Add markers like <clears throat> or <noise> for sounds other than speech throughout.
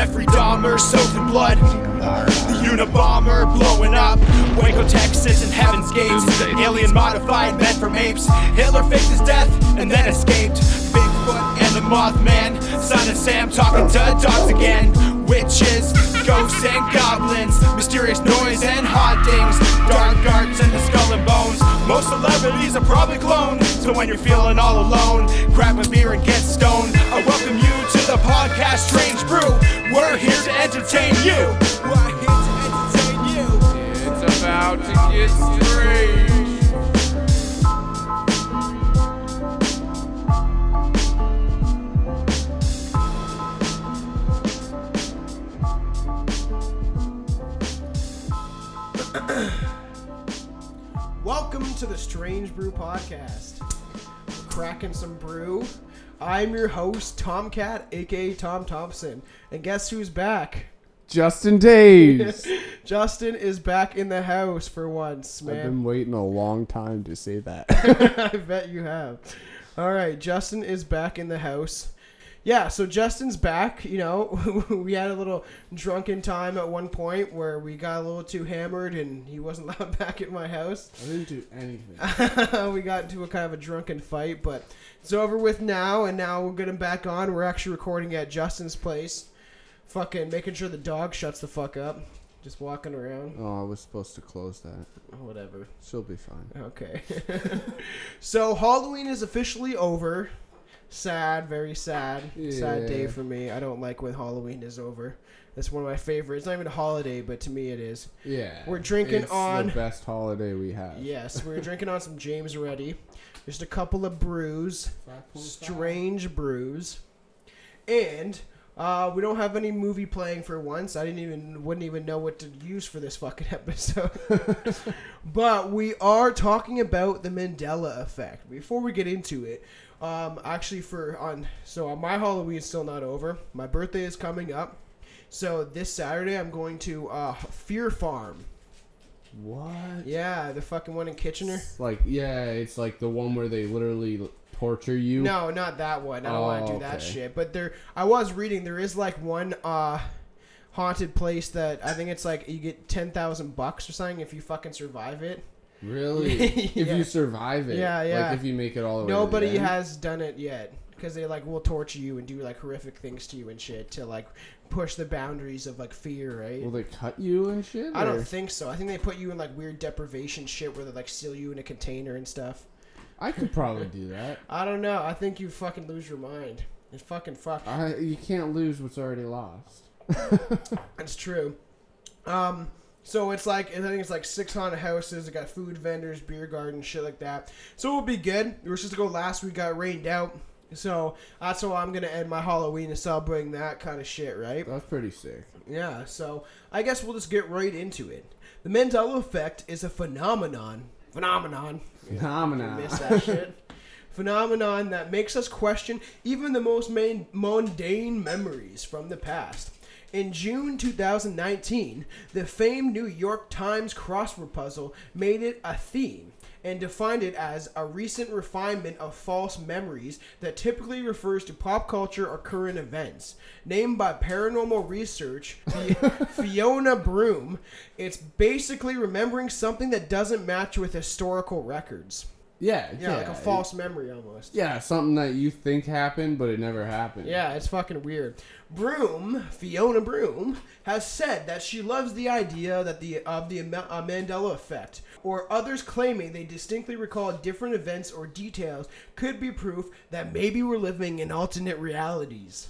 Jeffrey Dahmer soaked in blood. The Unabomber blowing up. Waco, Texas, and Heaven's Gates. Alien modified men from apes. Hitler faked his death and then escaped. Bigfoot and the Mothman. Son of Sam talking to dogs again. Witches, ghosts, and goblins. Mysterious noise and hauntings. Dark arts and the skull and bones. Most celebrities are probably cloned. So when you're feeling all alone, grab a beer and get stoned. I welcome you to the podcast Strange Brew. We're here to entertain you. We're here to entertain you. It's about to get strange. Welcome to the Strange Brew Podcast. We're cracking some brew. I'm your host, Tomcat, aka Tom Thompson. And guess who's back? Justin Days. <laughs> Justin is back in the house for once, man. I've been waiting a long time to say that. <laughs> I bet you have. All right, Justin is back in the house. Yeah, so Justin's back. You know, <laughs> we had a little drunken time at one point where we got a little too hammered and he wasn't <laughs> allowed back at my house. I didn't do anything. <laughs> we got into a kind of a drunken fight, but it's over with now, and now we're getting back on. We're actually recording at Justin's place. Fucking making sure the dog shuts the fuck up. Just walking around. Oh, I was supposed to close that. Whatever. She'll be fine. Okay. so Halloween is officially over. Sad, very sad. Sad day for me. I don't like when Halloween is over. It's one of my favorites. It's not even a holiday, but to me it is. Yeah. We're drinking on- the best holiday we have. Yes, we're <laughs> drinking on some James Ready. Just a couple of brews. strange brews, and uh, we don't have any movie playing for once. I didn't even wouldn't even know what to use for this fucking <laughs> episode. <laughs> but we are talking about the Mandela effect. Before we get into it, um, actually for on so my Halloween is still not over. My birthday is coming up. So this Saturday I'm going to uh, Fear Farm. What? Yeah, the fucking one in Kitchener. Like, yeah, it's like the one where they literally torture you. No, not that one. I don't want to Oh, do that okay. shit. But there, I was reading there is like one uh, haunted place that I think it's like you get ten thousand bucks or something if you fucking survive it. Really? <laughs> If you survive it. Yeah, yeah. Like if you make it all the way. Nobody to the end. has done it yet because they like will torture you and do like horrific things to you and shit to like push the boundaries of like fear, right? Will they cut you and shit? I don't think so. I think they put you in like weird deprivation shit where they like seal you in a container and stuff. I could probably do that. <laughs> I don't know. I think you fucking lose your mind. It's fucking fuck. I you can't lose what's already lost. <laughs> That's true. Um, so it's like I think it's like six haunted houses. They got food vendors, beer garden, shit like that. So it'll be good. We were supposed to go last week, got rained out. So that's how I'm gonna end my Halloween is celebrating that kind of shit, right? That's pretty sick. Yeah. So I guess we'll just get right into it. The Mandela effect is a phenomenon. Phenomenon. Phenomenon. Miss that shit. Phenomenon that makes us question even the most main, mundane memories from the past. In June 2019, the famed New York Times crossword puzzle made it a theme and defined it as a recent refinement of false memories that typically refers to pop culture or current events. Named by paranormal research <laughs> Fiona Broome, it's basically remembering something that doesn't match with historical records. Yeah, Yeah, like a false memory almost. Yeah, something that you think happened, but it never happened. Yeah, it's fucking weird. Broome, Fiona Broome, has said that she loves the idea that the of the Mandela effect, or others claiming they distinctly recall different events or details, could be proof that maybe we're living in alternate realities.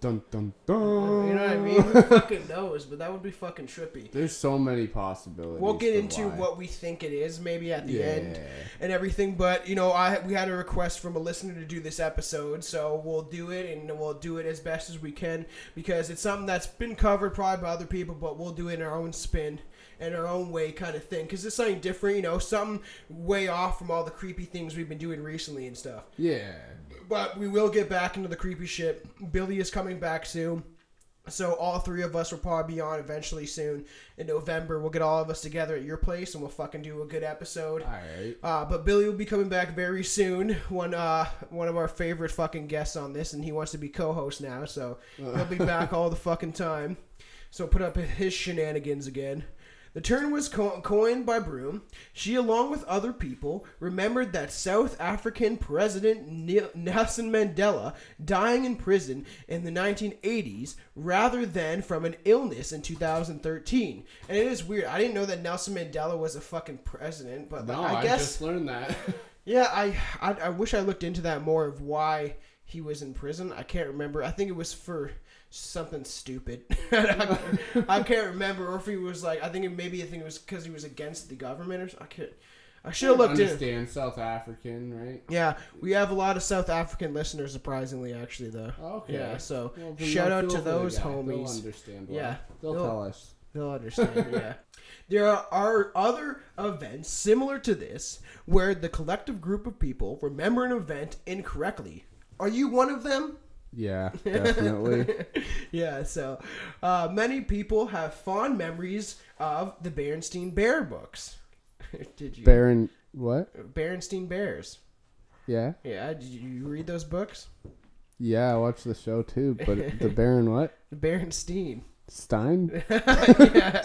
Dun dun dun. You know what I mean? Who fucking knows? But that would be fucking trippy. There's so many possibilities. We'll get into why. what we think it is maybe at the Yeah. end and everything. But you know, I we had a request from a listener to do this episode, so we'll do it and we'll do it as best as we can because it's something that's been covered probably by other people, but we'll do it in our own spin and our own way kind of thing because it's something different. You know, something way off from all the creepy things we've been doing recently and stuff. Yeah. But we will get back into the creepy shit. Billy is coming back soon. So all three of us will probably be on eventually soon in November. We'll get all of us together at your place and we'll fucking do a good episode. All right. Uh, but Billy will be coming back very soon. One uh, one of our favorite fucking guests on this, and he wants to be co-host now, so he'll be <laughs> back all the fucking time. So put up his shenanigans again. The term was co- coined by Broome. She, along with other people, remembered that South African President Nelson Mandela dying in prison in the 1980s rather than from an illness in 2013. And it is weird. I didn't know that Nelson Mandela was a fucking president, but No, I I, guess just learned that. <laughs> yeah, I, I I wish I looked into that more of why he was in prison. I can't remember. I think it was for something stupid. I, <laughs> I can't remember, or if he was like, I think it, maybe I think it was because he was against the government or something. I could. I should have looked in. understand South African, right? Yeah, we have a lot of South African listeners, surprisingly, actually, though. Okay. Yeah, so Well, shout out to those guy. They'll homies. understand. Why. Yeah. They'll They'll- tell us. They'll understand, yeah. <laughs> There are other events similar to this where the collective group of people remember an event incorrectly. Are you one of them? Yeah, <laughs> definitely. Yeah, so uh, many people have fond memories of the Berenstein Bear books. <laughs> Did you? Baron, what? Berenstein Bears. Yeah, Yeah, did you read those books? yeah. I watched the show too. But <laughs> the Baron, what? Berenstein. Stein? yeah.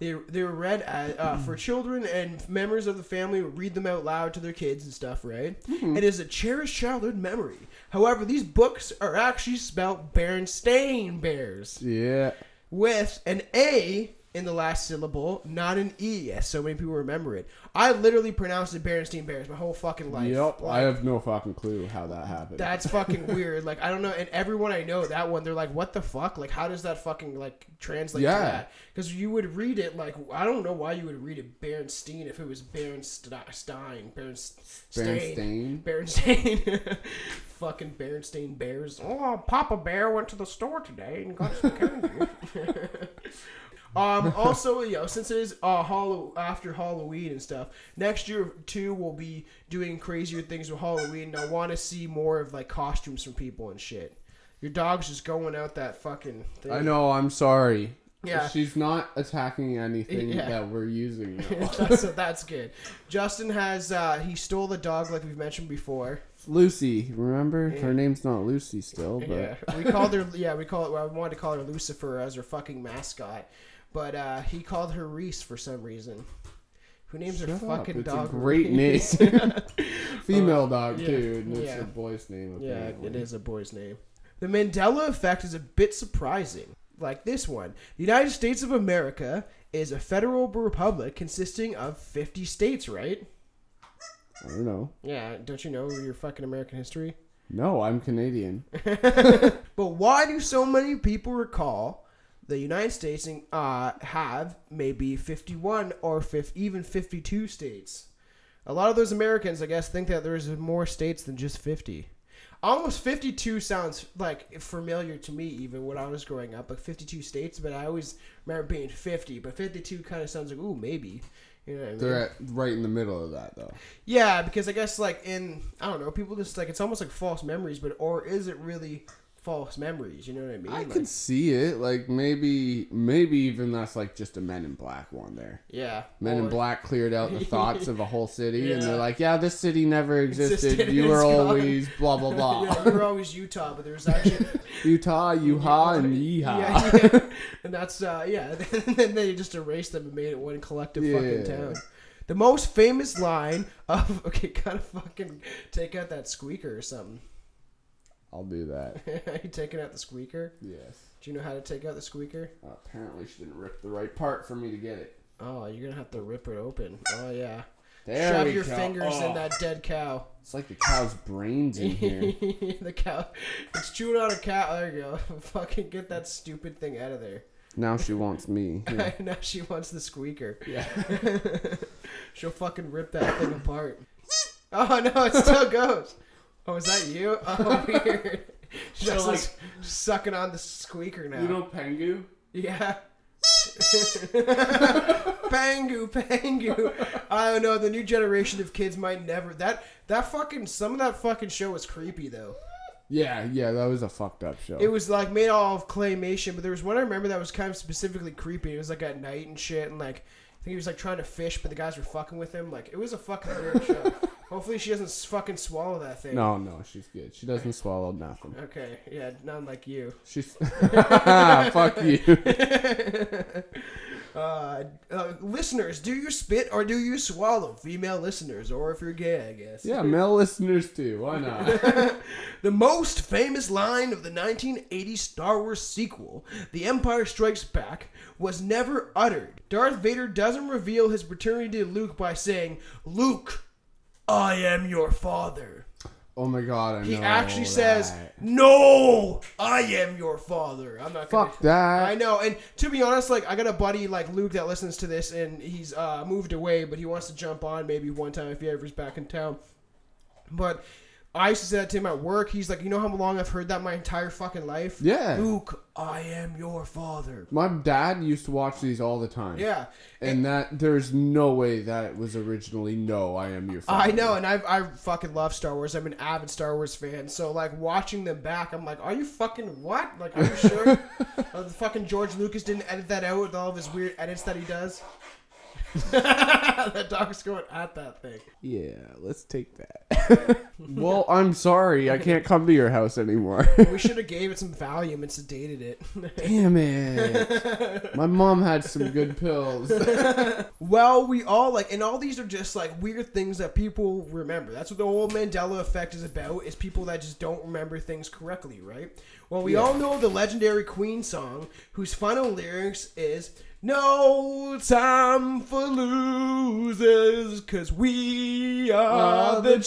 They, they were read as, uh, for children and members of the family would read them out loud to their kids and stuff, right? It is a cherished childhood memory. However, these books are actually spelled Berenstain Bears Yeah. with an A in the last syllable, not an E, as so many people remember it. I literally pronounced it Berenstain Bears my whole fucking life. Yep. Like, I have no fucking clue how that happened. that's fucking <laughs> weird. Like I don't know, and everyone I know that one, they're like, "What the fuck? Like, how does that fucking like translate Yeah. to that?" Because you would read it like I don't know why you would read it Berenstein if it was Berenstein, Berenstain, Berenstain. Berenstain, <laughs> fucking Berenstain Bears. Oh, Papa Bear went to the store today and got some candy. <laughs> Um. <laughs> Also, you know, since it is uh Hallow after Halloween and stuff, next year too we'll be doing crazier things with Halloween. And I want to see more of like costumes from people and shit. Your dog's just going out that fucking thing. I know. I'm sorry. Yeah. She's not attacking anything Yeah. that we're using. <laughs> That's, that's good. Justin has uh he stole the dog like we've mentioned before. Lucy, remember? Her name's not Lucy still, but Yeah, we called her. Yeah, we call it. Well, I wanted to call her Lucifer as her fucking mascot, but uh, he called her Reese for some reason. Who names her up. fucking It's dog? a great Reese? name. <laughs> <laughs> Female dog yeah, too, and it's yeah. a boy's name. yeah, it is a boy's name. The Mandela effect is a bit surprising. Like this one, the United States of America is a federal republic consisting of 50 states, right? I don't know. Yeah, don't you know your fucking American history? No, I'm Canadian. <laughs> But why do so many people recall the United States uh, have maybe 51 or 50, even 52 states? A lot of those Americans, I guess, think that there's more states than just 50. Almost 52 sounds like familiar to me, even when I was growing up, like 52 states. But I always remember being 50. But 52 kind of sounds like, ooh, maybe. You know what I mean? They're at, right in the middle of that though. Yeah, because I guess like in I don't know, people just like it's almost like false memories, but or is it really false memories? You know what I mean? I Like, could see it. Like maybe, maybe even that's like just a Men in Black one there. yeah, Men in Black cleared out the thoughts of a whole <laughs> city, and they're like, "Yeah, this city never existed. Existed, you were gone." always <laughs> blah blah blah." Yeah, you were always Utah, but there's actually <laughs> Utah, Yuha, and Yeehaw. yeah, yeah. and that's uh, yeah. and then they just erased them and made it one collective fucking town. The most famous line of okay, kind of fucking take out that squeaker or something. I'll do that. <laughs> Are you taking out the squeaker? Yes. Do you know how to take out the squeaker? Uh, apparently, she didn't rip the right part for me to get it. Oh, you're gonna have to rip it open. Oh yeah. There Shove your go. fingers in Oh, that dead cow. It's like the cow's brains in here. <laughs> the cow. It's chewing on a cow. There you go. <laughs> Fucking get that stupid thing out of there. now she wants me. Yeah. now she wants the squeaker. Yeah. She'll fucking rip that thing apart. Oh no, it still goes. Oh, is that you? <laughs> Oh, weird. So, just like- like sucking on the squeaker now. You know Pingu? Yeah. <laughs> Pangu, Pangu. I don't know. The new generation of kids might never. That that fucking some of that fucking show was creepy though. Yeah, yeah, that was a fucked up show. It was like made all of claymation, but there was one I remember that was kind of specifically creepy. It was like at night and shit, and like I think he was like trying to fish, but the guys were fucking with him. Like it was a fucking weird show. <laughs> Hopefully she doesn't fucking swallow that thing. no, no, she's good. She doesn't swallow nothing. Okay, yeah, not like you. She's <laughs> fuck you. <laughs> Uh, uh, listeners, do you spit or do you swallow? Female listeners, or if you're gay, I guess. Yeah, male listeners too. Why not? <laughs> The most famous line of the 1980 Star Wars sequel, The Empire Strikes Back, was never uttered. Darth Vader doesn't reveal his paternity to Luke by saying, Luke, I am your father. Oh my god, I He know actually says. No, I am your father. I'm not gonna. "Fuck that." I know, and to be honest, like I got a buddy like Luke that listens to this, and he's uh, moved away, but he wants to jump on maybe one time if he ever's back in town. But I used to say that to him at work. He's like, you know how long I've heard that my entire fucking life. Yeah. Luke, I am your father. My dad used to watch these all the time. Yeah, And that there's no way that it was originally no, I am your father. I know, and I I fucking love Star Wars. I'm an avid Star Wars fan. So like watching them back, I'm like, are you fucking what? Like, are you sure? <laughs> uh, the fucking George Lucas didn't edit that out with all of his weird edits that he does. <laughs> that dog's going at that thing. Yeah, let's take that. <laughs> well, I'm sorry, I can't come to your house anymore. We should have gave it some Valium and sedated it. <laughs> Damn it. My mom had some good pills. well, we all like, and all these are just like weird things that people remember. That's what the whole Mandela effect is about: is people that just don't remember things correctly, right? Well, we Yeah. all know the legendary Queen song, whose final lyrics is. No time for losers, cause we are the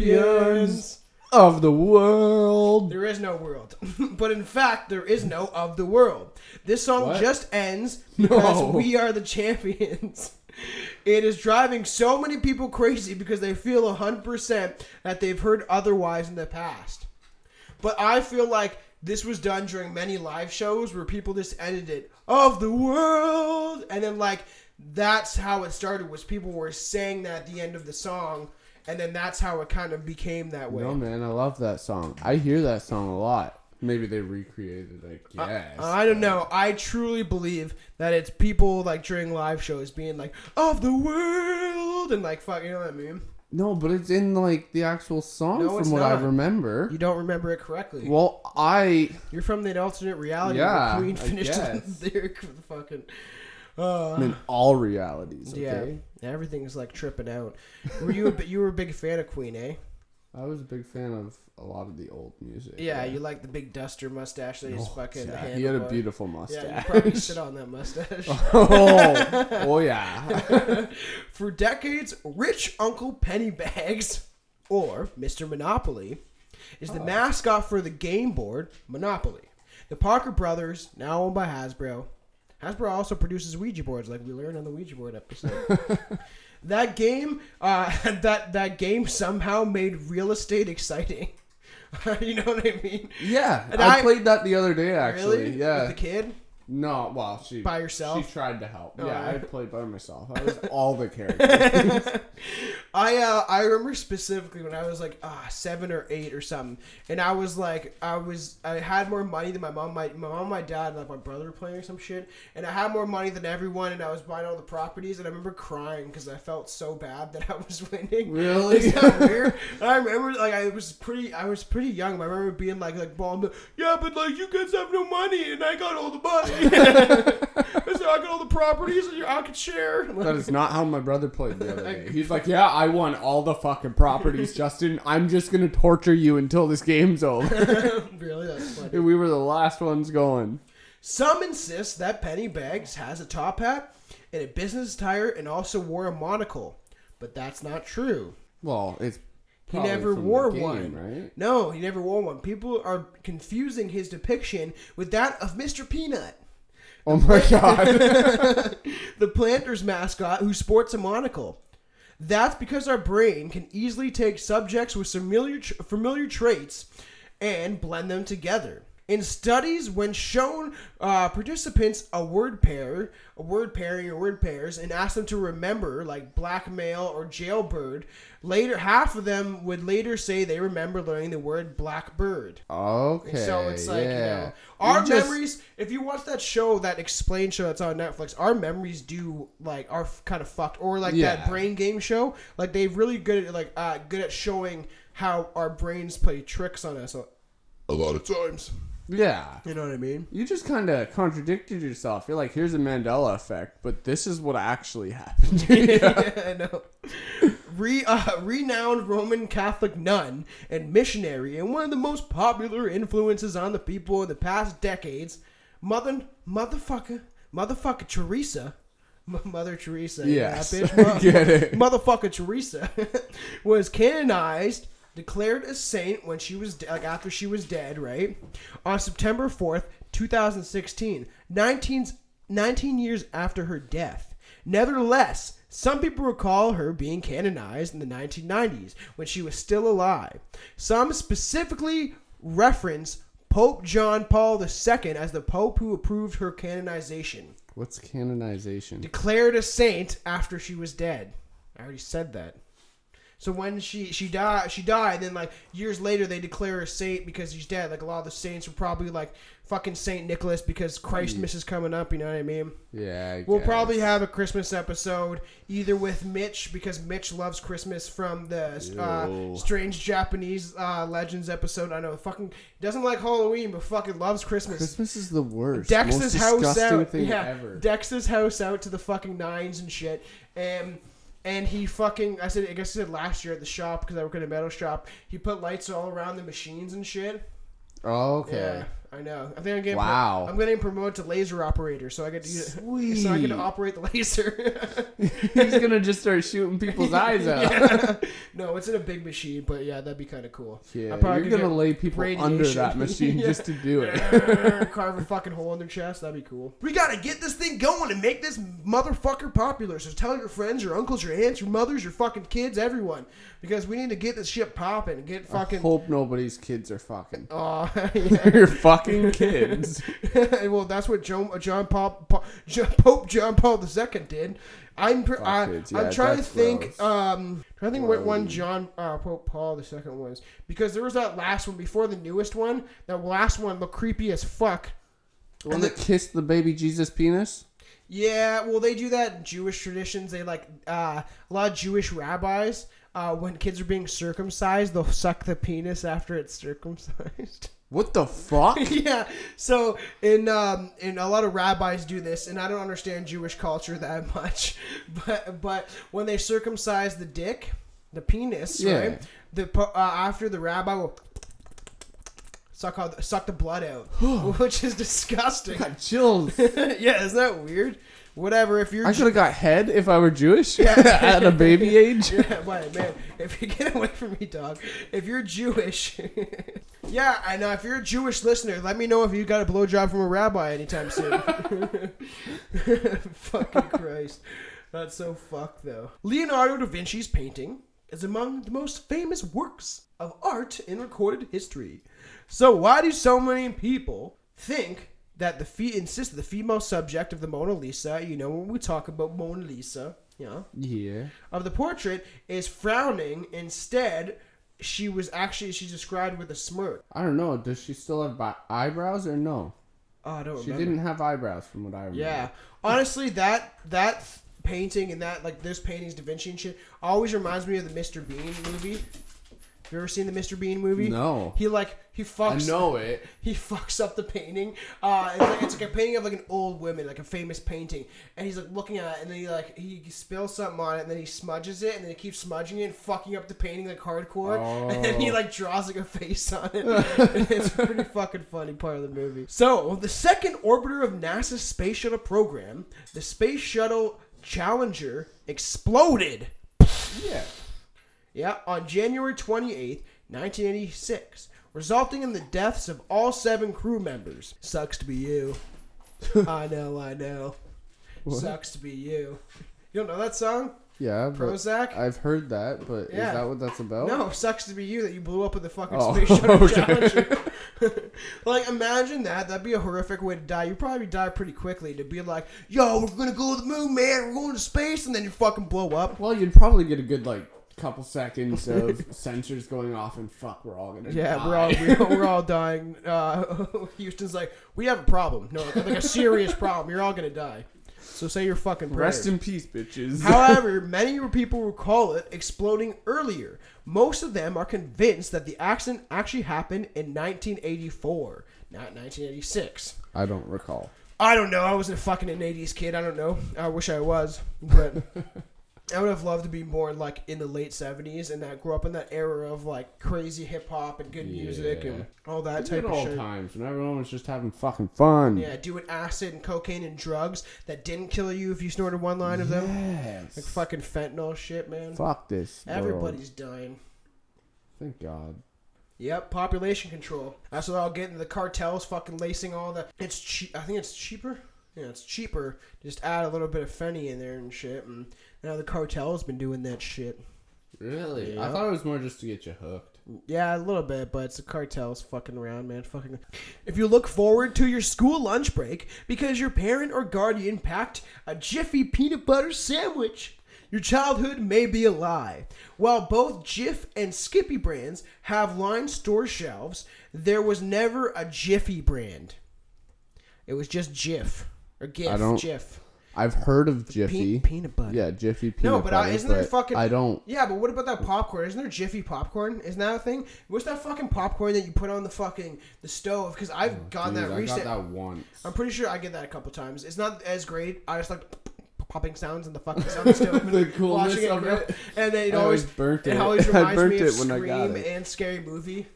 champions. of the world. There is no world. <laughs> but in fact, there is no of the world. This song What? just ends <laughs> because No. we are the champions. <laughs> It is driving so many people crazy because they feel 100% that they've heard otherwise in the past. But I feel like this was done during many live shows where people just it of the world and then like that's how it started was people were saying that at the end of the song and then that's how it kind of became that way. No, man, I love that song. I hear that song a lot. Maybe they recreated it, I guess. I don't know. I truly believe that it's people like during live shows being like of the world and like fuck, you know what I mean? No, but it's in like the actual song No, it's from what I not. remember. You don't remember it correctly. Well, I You're from the alternate reality Yeah, where Queen I finished guess. the <laughs> lyric with the fucking. Uh, in all realities. Okay? Yeah, everything's like tripping out. Were you a, bi- you were a big fan of Queen, eh? I was a big fan of a lot of the old music. Yeah, you like the big duster mustache that he's Oh, fucking. yeah, he had a beautiful Yeah, you mustache. probably <laughs> sit on that mustache. <laughs> oh, oh yeah. <laughs> For decades, rich Uncle Pennybags, or Mr. Monopoly, is the mascot for the game board Monopoly. The Parker brothers, now owned by Hasbro. Hasbro also produces Ouija boards, like we learned on the Ouija board episode. That game, uh, <laughs> that that game somehow made real estate exciting. <laughs> you know what I mean? Yeah, I, I- played that the other day. Actually, really? yeah. With the kid? no, well, she By yourself? She tried to help. Oh, yeah, I played by myself. I was <laughs> all the characters. I uh, I remember specifically when I was like uh, seven or eight or something, and I was like I was I had more money than my mom, my, my mom, my dad, and like my brother were playing or some shit, and I had more money than everyone, and I was buying all the properties, and I remember crying because I felt so bad that I was <laughs> winning. Really? Is that weird? And I remember like I was pretty I was pretty young. but I remember being like like bomb. Yeah, but like you guys have no money, and I got all the money. <laughs> I said I got all the properties, and I could share. that is not how my brother played the other <laughs> day. He's like, "Yeah, I won all the fucking properties, <laughs> Justin. I'm just gonna torture you until this game's over." <laughs> really, that's funny. And we were the last ones going. Some insist that Pennybags has a top hat and a business attire and also wore a monocle, but that's not true. Well, it's He never wore game, one. right? No, he never wore one. People are confusing his depiction with that of Mr. Peanut, Oh my god. <laughs> the Planters mascot who sports a monocle. That's because our brain can easily take subjects with familiar familiar traits and blend them together. In studies, when shown uh, participants a word pair, a word pairing or word pairs, and asked them to remember, like blackmail or jailbird, later half of them would later say they remember learning the word blackbird. Okay. So it's like, yeah. you know, our You just- memories. If you watch that show, that explain show that's on Netflix, our memories do like are kind of fucked. Or like Yeah. that brain game show, like they're really good at like uh, good at showing how our brains play tricks on us a lot of times. Yeah. You know what I mean? You just kind of contradicted yourself. You're like, here's a Mandela effect, but this is what actually <laughs> happened. <laughs> yeah, I know. Re, uh, renowned Roman Catholic nun and missionary, and one of the most popular influences on the people in the past decades, Mother, motherfucker, motherfucker Teresa, Mother Teresa, Yes, yeah, I bitch, <laughs> mo- get it. motherfucker Teresa, was canonized, declared a saint when she was de- like after she was dead, right? On September fourth, two thousand sixteen, 19, 19 years after her death. Nevertheless, some people recall her being canonized in the 1990s when she was still alive. Some specifically reference Pope John Paul II as the pope who approved her canonization, What's canonization? declared a saint after she was dead. I already said that. So when she she died, she died. Then like years later, they declare her a saint because she's dead. Like a lot of the saints were probably like fucking Saint Nicholas because Christmas is coming up. You know what I mean? Yeah. I We'll probably have a Christmas episode either with Mitch because Mitch loves Christmas from the uh, strange Japanese uh, legends episode. I know fucking doesn't like Halloween, but fucking loves Christmas. Christmas is the worst. Dex's house out. thing yeah, ever. Dex's house out to the fucking nines and shit. And and he fucking I said I guess I said last year at the shop because I work at a metal shop. He put lights all around the machines and shit. Oh, okay. Yeah, I know. I think I'm getting Wow. I'm getting promoted to laser operator, so I get to use Sweet. <laughs> so I get to operate the laser. <laughs> He's gonna just start shooting people's eyes <laughs> out. Yeah. no, it's in a big machine, but yeah, that'd be kind of cool. Yeah, I probably you're could gonna lay people under that machine Yeah. just to do it. Carve a fucking hole in their chest. That'd be cool. We gotta get this thing going and make this motherfucker popular. So tell your friends, your uncles, your aunts, your mothers, your fucking kids, everyone, because we need to get this shit popping and get I fucking. hope nobody's kids are fucking. Aw, yeah. Your fucking <laughs> kids. <laughs> well, that's what John, John Paul, Paul John, Pope John Paul II did. I'm Fuck I, yeah, trying to think. gross. Um, trying to think what one John uh, Pope Paul II was because there was that last one before the newest one. That last one looked creepy as fuck. The one that kissed the baby Jesus penis. Yeah, well, they do that in Jewish traditions. They like uh, a lot of Jewish rabbis. Uh, when kids are being circumcised, they'll suck the penis after it's circumcised. <laughs> What the fuck? <laughs> yeah. So in um in a lot of rabbis do this, and I don't understand Jewish culture that <laughs> much, but but when they circumcise the dick, the penis, Yeah. right? The uh, after the rabbi will suck all the, suck the blood out, <sighs> which is disgusting. I got chills. <laughs> yeah, isn't that weird? Whatever. If you're I should have got head if I were Jewish <laughs> at a baby <laughs> age. <laughs> Yeah, but man, if you get away from me, dog. If you're Jewish, yeah, I know. If you're a Jewish listener, let me know if you got a blowjob from a rabbi anytime soon. Fucking Christ, that's so fucked though. Leonardo da Vinci's painting is among the most famous works of art in recorded history. So why do so many people think that the fe- insist that the female subject of the Mona Lisa, you know, when we talk about Mona Lisa, know, Yeah. of the portrait is frowning. Instead, she was actually she's described with a smirk. I don't know. Does she still have bi- eyebrows or no? Oh, I don't She remember. didn't have eyebrows from what I remember. Yeah, honestly, that that painting and that like this painting's Da Vinci and shit always reminds me of the Mr. Bean movie. You ever seen the Mr. Bean movie? No. He like he fucks. I know it. He fucks up the painting. Uh, it's like, it's like a painting of like an old woman, like a famous painting, and he's like looking at it, and then he like he spills something on it, and then he smudges it, and then he keeps smudging it and fucking up the painting like hardcore, <laughs> and then he Oh. like draws like a face on it. <laughs> it's a pretty fucking funny part of the movie. So the second orbiter of NASA's space shuttle program, the Space Shuttle Challenger, exploded. Yeah. Yeah, on January 28th, 1986, resulting in the deaths of all seven crew members. Sucks to be you. <laughs> I know, I know. Sucks to be you. You don't know that song? Yeah, Prozzäk. I've heard that, but Yeah. is that what that's about? No, sucks to be you that you blew up with the fucking Oh, space shuttle <laughs> okay. Challenger. <laughs> like, imagine that. That'd be a horrific way to die. You'd probably die pretty quickly to be like, yo, we're gonna go to the moon, man. We're going to space, and then you fucking blow up. Well, you'd probably get a good like couple seconds of <laughs> sensors going off, and fuck, we're all gonna. Die. Yeah, die. we're all we're, we're all dying. Uh, <laughs> Houston's like, we have a problem. No, like a serious problem. You're all gonna die. So say your fucking prayers. Rest in peace, bitches. However, many people recall it exploding earlier. Most of them are convinced that the accident actually happened in 1984, not 1986. I don't recall. I don't know. I wasn't fucking an 80s kid. I don't know. I wish I was. But <laughs> I would have loved to be born like in the late 70s and that grew up in that era of like crazy hip hop and good music and all that type of shit. times when everyone was just having fucking fun. Yeah, doing acid and cocaine and drugs that didn't kill you if you snorted one line of them. Yes. Like fucking fentanyl shit, man. Fuck this. world. Everybody's dying. Thank God. Yep, population control. That's what I'll get in the cartels fucking lacing all the. It's cheap. I think it's cheaper. Yeah, it's cheaper. Just add a little bit of fenny in there and shit. And now the cartel's been doing that shit. Really? I thought it was more just to get you hooked. Yeah, a little bit, but it's the cartels fucking around, man. Fucking. If you look forward to your school lunch break because your parent or guardian packed a Jiffy peanut butter sandwich, your childhood may be a lie. While both Jif and Skippy brands have lined store shelves, there was never a Jiffy brand. It was just Jif or Gif. I don't- Jif. I've heard of Jiffy. Pe- peanut butter. yeah, Jiffy peanut No, but uh, butter. isn't there but fucking? I don't. Yeah, but what about that popcorn? Isn't there Jiffy popcorn? Isn't that a thing? What's that fucking popcorn that you put on the fucking the stove? Because I've gotten Oh, Dude, that I recent. got that once. I'm pretty sure I get that a couple times. It's not as great. I just like popping sounds and the fucking sound <laughs> stove. The coolness watching of it. And then it I always burnt it it. always <laughs> I reminds me of it when I got Scream it. and Scary Movie.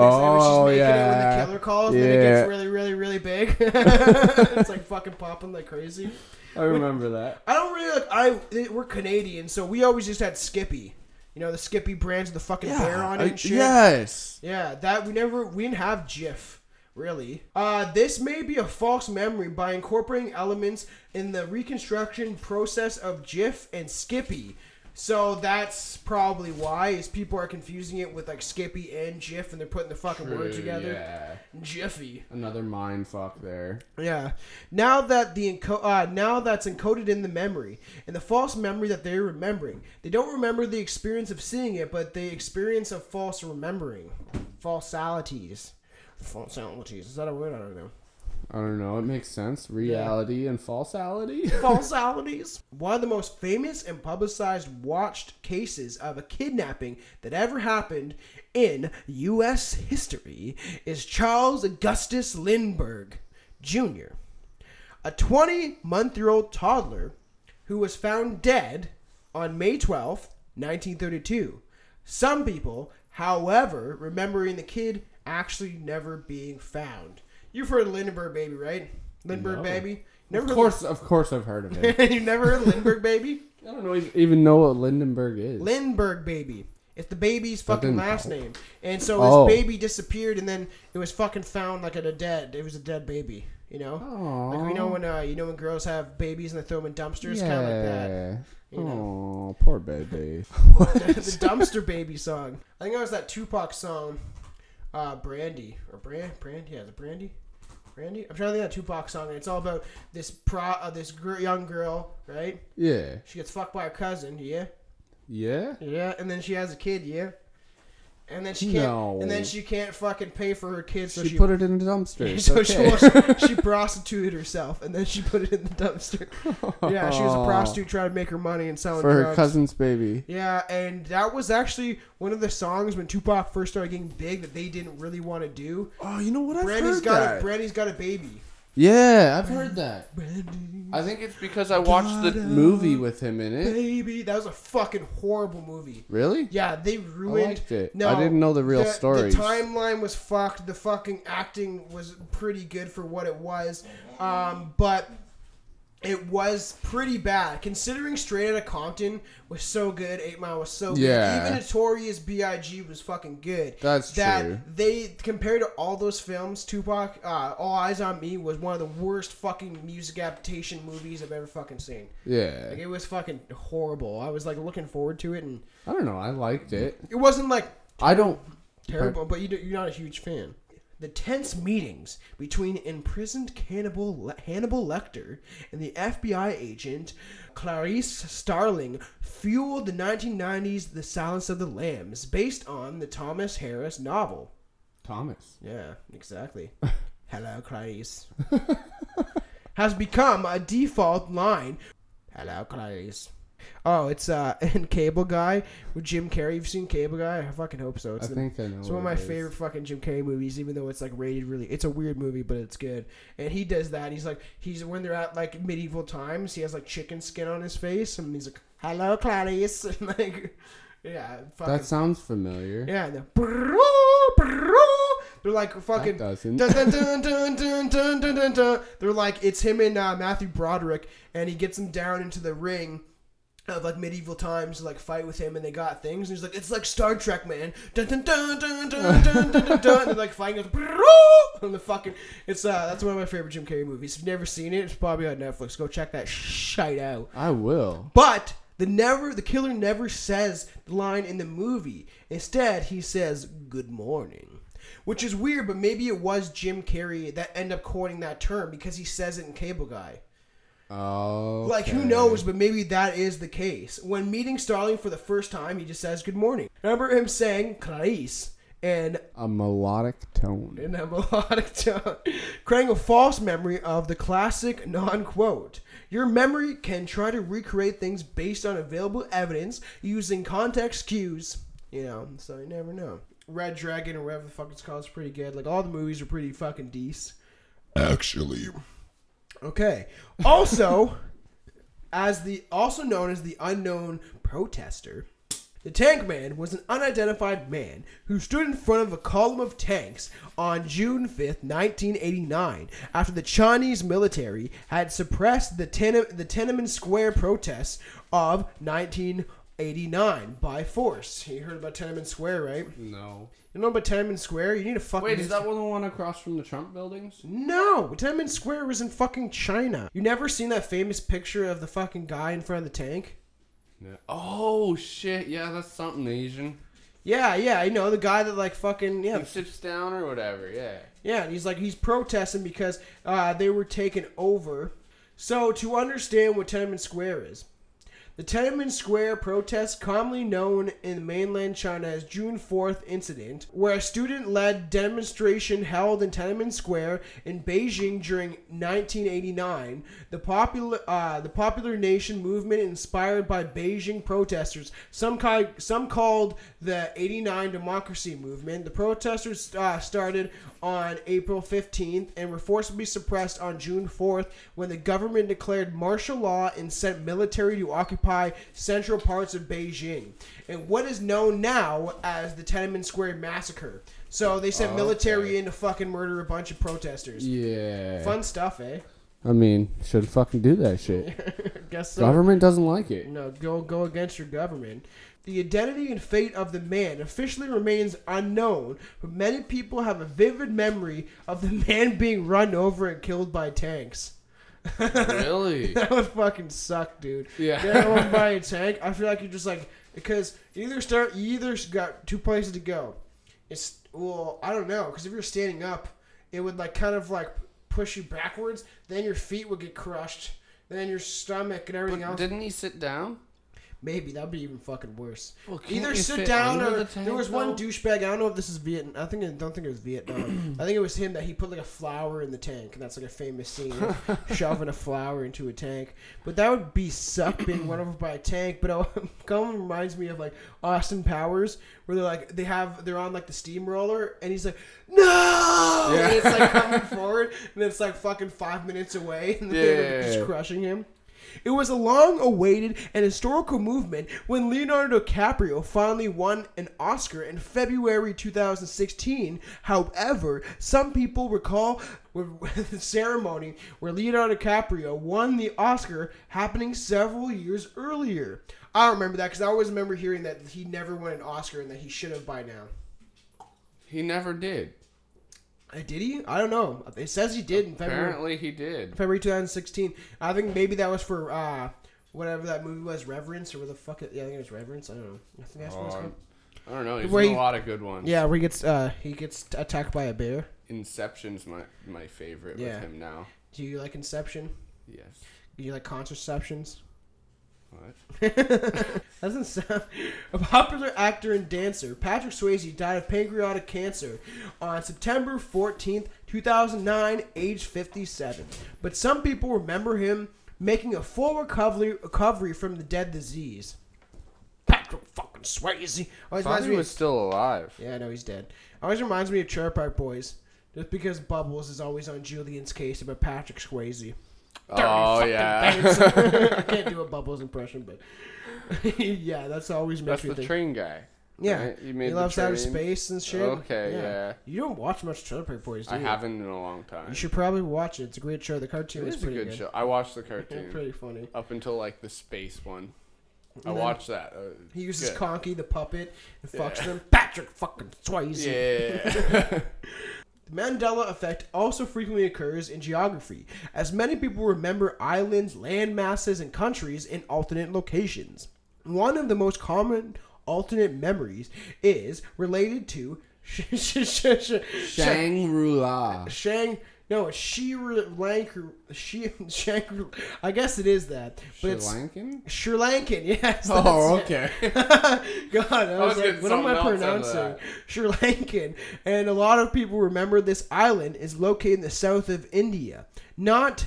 Oh, making it when the killer calls, and then it gets really, really, really big. <laughs> it's like fucking popping like crazy. I remember that. I don't really like. I they- we're Canadian, so we always just had Skippy. You know the Skippy brands with the fucking bear on it I- and shit. yes. Yeah, that we never we didn't have Jif, really. Uh, this may be a false memory by incorporating elements in the reconstruction process of Jif and Skippy. So that's probably why is people are confusing it with like Skippy and Jiff, and they're putting the fucking word together. Yeah. Jiffy. Another mind fuck there. Yeah. Now that the enco- uh, now that's encoded in the memory, and the false memory that they're remembering, they don't remember the experience of seeing it, but the experience of false remembering, falsalities, falsalities. Is that a word? I don't know. I don't know. It makes sense. Reality and falsality. <laughs> Falsalities. One of the most famous and publicized watched cases of a kidnapping that ever happened in U.S. history is Charles Augustus Lindbergh Jr., a 20 month year old toddler who was found dead on May 12th, 1932. Some people, however, remembering the kid actually never being found. You've heard of Lindbergh Baby, right? Lindbergh No. Baby? Never of heard course, of course, I've heard of it. <laughs> you never heard of Lindbergh Baby? <laughs> I don't know even know what Lindenberg is. Lindbergh Baby. It's the baby's fucking didn't last help. name. And so his Oh. baby disappeared and then it was fucking found like at a dead. It was a dead baby, you know? Like you know when uh, you know when girls have babies and they throw them in dumpsters, kind of like that. you Oh, poor baby. <laughs> the dumpster baby song. I think that was that Tupac song, uh, Brandy or Brand Brandy. Yeah, the Brandy. Brandy. I'm trying to think of that Tupac song. And it's all about this pro, uh, this gr- young girl, right? Yeah. She gets fucked by her cousin. Yeah. Yeah. Yeah, and then she has a kid, yeah. And then she can't. No. And then she can't fucking pay for her kids. so she, she, put it in the dumpster. <laughs> So okay. she, she <laughs> prostituted herself, and then she put it in the dumpster. <laughs> Yeah, she was a prostitute trying to make her money and selling for her cousin's baby. Yeah, and that was actually one of the songs when Tupac first started getting big that they didn't really want to do. Oh, you know what? I've Brandy's heard got that. a Brandy's got a baby. Yeah, I've heard that I think it's because I watched the. movie with him in it. baby, that was a fucking horrible movie. Really? Yeah, they ruined. liked it. No, I didn't know the real the, stories. The timeline was fucked. The fucking acting was pretty good for what it was, um, but it was pretty bad considering Straight Outta Compton was so good. Eight Mile was so good. Yeah. Even Notorious B.I.G. was fucking good. That's that true. They compared to all those films, Tupac, uh, All Eyez on Me was one of the worst fucking music adaptation movies I've ever fucking seen. Yeah. Like it was fucking horrible. I was like looking forward to it, and I don't know. I liked it. it wasn't like I don't. terrible, but you, you're not a huge fan. The tense meetings between imprisoned cannibal Le- Hannibal Lecter and the FBI agent Clarice Starling fueled the 1990s The Silence of the Lambs, based on the Thomas Harris novel. Thomas. Yeah, exactly. <laughs> Hello, Clarice. <laughs> Has become a default line. Hello, Clarice. Oh, it's uh <laughs> and Cable Guy with Jim Carrey. You've seen Cable Guy? I fucking hope so. It's I the, think I know. It's one of my favorite fucking Jim Carrey movies, even though it's like rated really. It's a weird movie, but it's good. And he does that. He's like he's when they're at like medieval times. He has like chicken skin on his face, and he's like, "Hello, Clarice," <laughs> and like. Yeah, fucking, that sounds familiar. Yeah, and they're like fucking. Dun, dun, dun, they're like it's him and uh, Matthew Broderick, and he gets him down into the ring, of like medieval times like fight with him, and they got things. And he's like, it's like Star Trek, man. Dun dun dun dun dun dun dun dun. dun. And they're like fighting with and the fucking. It's uh, that's one of my favorite Jim Carrey movies. If you've never seen it, it's probably on Netflix. Go check that shite out. I will. But the never the killer never says the line in the movie. Instead, he says "Good morning," which is weird. But maybe it was Jim Carrey that ended up coining that term because he says it in Cable Guy. Oh. Like who knows? But maybe that is the case. When meeting Starling for the first time, he just says "Good morning." Remember him saying "Clarice" and A melodic tone. in a <laughs> melodic tone, creating a false memory of the classic non-quote. Your memory can try to recreate things based on available evidence using context cues. You know, so you never know. Red Dragon or whatever the fuck it's called is pretty good. Like all the movies are pretty fucking decent. Actually. Okay. Also, as the also known as the unknown protester, the tank man was an unidentified man who stood in front of a column of tanks on June 5th, 1989, after the Chinese military had suppressed the, Tiananmen, the Tiananmen Square protests of 1989 by force. You heard about Tiananmen Square, right? No. You know about Tiananmen Square? You need to fucking Wait, is that one the one across from the Trump buildings? no, Tiananmen Square was in fucking China. You never seen that famous picture of the fucking guy in front of the tank? Yeah. Oh shit! Yeah, that's something Asian. Yeah, yeah, I know the guy that like fucking yeah, He sits down or whatever. Yeah. yeah. And he's like he's protesting because uh, they were taken over. So to understand what Tiananmen Square is, the Tiananmen Square protest, commonly known in mainland China as June 4th incident, were a student-led demonstration held in Tiananmen Square in Beijing during 1989. The popular, uh, the popular nation movement inspired by Beijing protesters, some some called the 89 Democracy Movement. The protesters uh, started on April 15th and were forcibly suppressed on June 4th when the government declared martial law and sent military to occupy central parts of Beijing. And what is known now as the Tiananmen Square massacre. So they sent military in to fucking murder a bunch of protesters. Yeah. Fun stuff, eh? I mean, should fucking do that shit. <laughs> Guess so. Government doesn't like it. No, go go against your government. The identity and fate of the man officially remains unknown, but many people have a vivid memory of the <laughs> man being run over and killed by tanks. Really? <laughs> That would fucking suck, dude. Yeah. Get over by a tank. I feel like you're just like because you either start you either got two places to go. It's well, I don't know because if you're standing up, it would like kind of like push you backwards. Then your feet would get crushed. Then your stomach and everything But else. didn't he sit down? Maybe that'd be even fucking worse. Well, Either sit down or the tank, there was one though? douchebag. I don't know if this is Vietnam. I think I don't think it was Vietnam. <clears throat> I think it was him that he put like a flower in the tank, and that's like a famous scene, <laughs> shoving a flower into a tank. But that would be suck being run over by a tank. But it kind of reminds me of like Austin Powers, where they're like they have they're on like the steamroller, and he's like no, and it's like coming <laughs> forward, and it's like fucking five minutes away, and they're Yeah. just crushing him. It was a long awaited and historical movement when Leonardo DiCaprio finally won an Oscar in February 2016. However, some people recall the ceremony where Leonardo DiCaprio won the Oscar happening several years earlier. I remember that because I always remember hearing that he never won an Oscar and that he should have by now. He never did. Uh, Did he? I don't know. It says he did in February. Apparently, he did. February 2016. I think maybe that was for uh, whatever that movie was, Reverence, or what the fuck? It, yeah, I think it was Reverence. I don't know. I think that's what it's called. I don't know. He's Where in he- a lot of good ones. Yeah, where he gets uh, he gets attacked by a bear. Inception's my my favorite Yeah. with him now. Do you like Inception? Yes. Do you like contraceptions? What? <laughs> Doesn't sound. A popular actor and dancer, Patrick Swayze died of pancreatic cancer on September 14th, 2009, age 57. But some people remember him making a full recovery recovery from the dead disease. Patrick fucking Swayze. Always reminds me. was still alive. yeah, I know he's dead. Always reminds me of Trailer Park Boys. Just because Bubbles is always on Julian's case about Patrick Swayze. Oh yeah. <laughs> I can't do a Bubbles impression, but <laughs> yeah, that's always makes That's me the think. train guy. Yeah, right? You he made the loves outer space and shit. Okay, yeah. You don't watch much Trailer Park Boys, do I you? haven't in a long time. You should probably watch it. It's a great show. The cartoon It is is a pretty good good. show. I watched the <laughs> cartoon pretty funny. up until like the space one. I And then watched that. Uh, He uses good. Conky the puppet and fucks Yeah. them. Patrick fucking Swayze. Yeah. The Mandela effect also frequently occurs in geography, as many people remember islands, land masses, and countries in alternate locations. One of the most common alternate memories is related to <laughs> Shangri-La. Shang. No, it's Sri Lanka. She <laughs> Shangri. I guess it is that, but Sri Lankan? Sri Lankan. <laughs> Yes. Oh, okay. <laughs> God, I was, was like, what am I something else out of pronouncing? Sri Lankan. And a lot of people remember this island is located in the south of India, not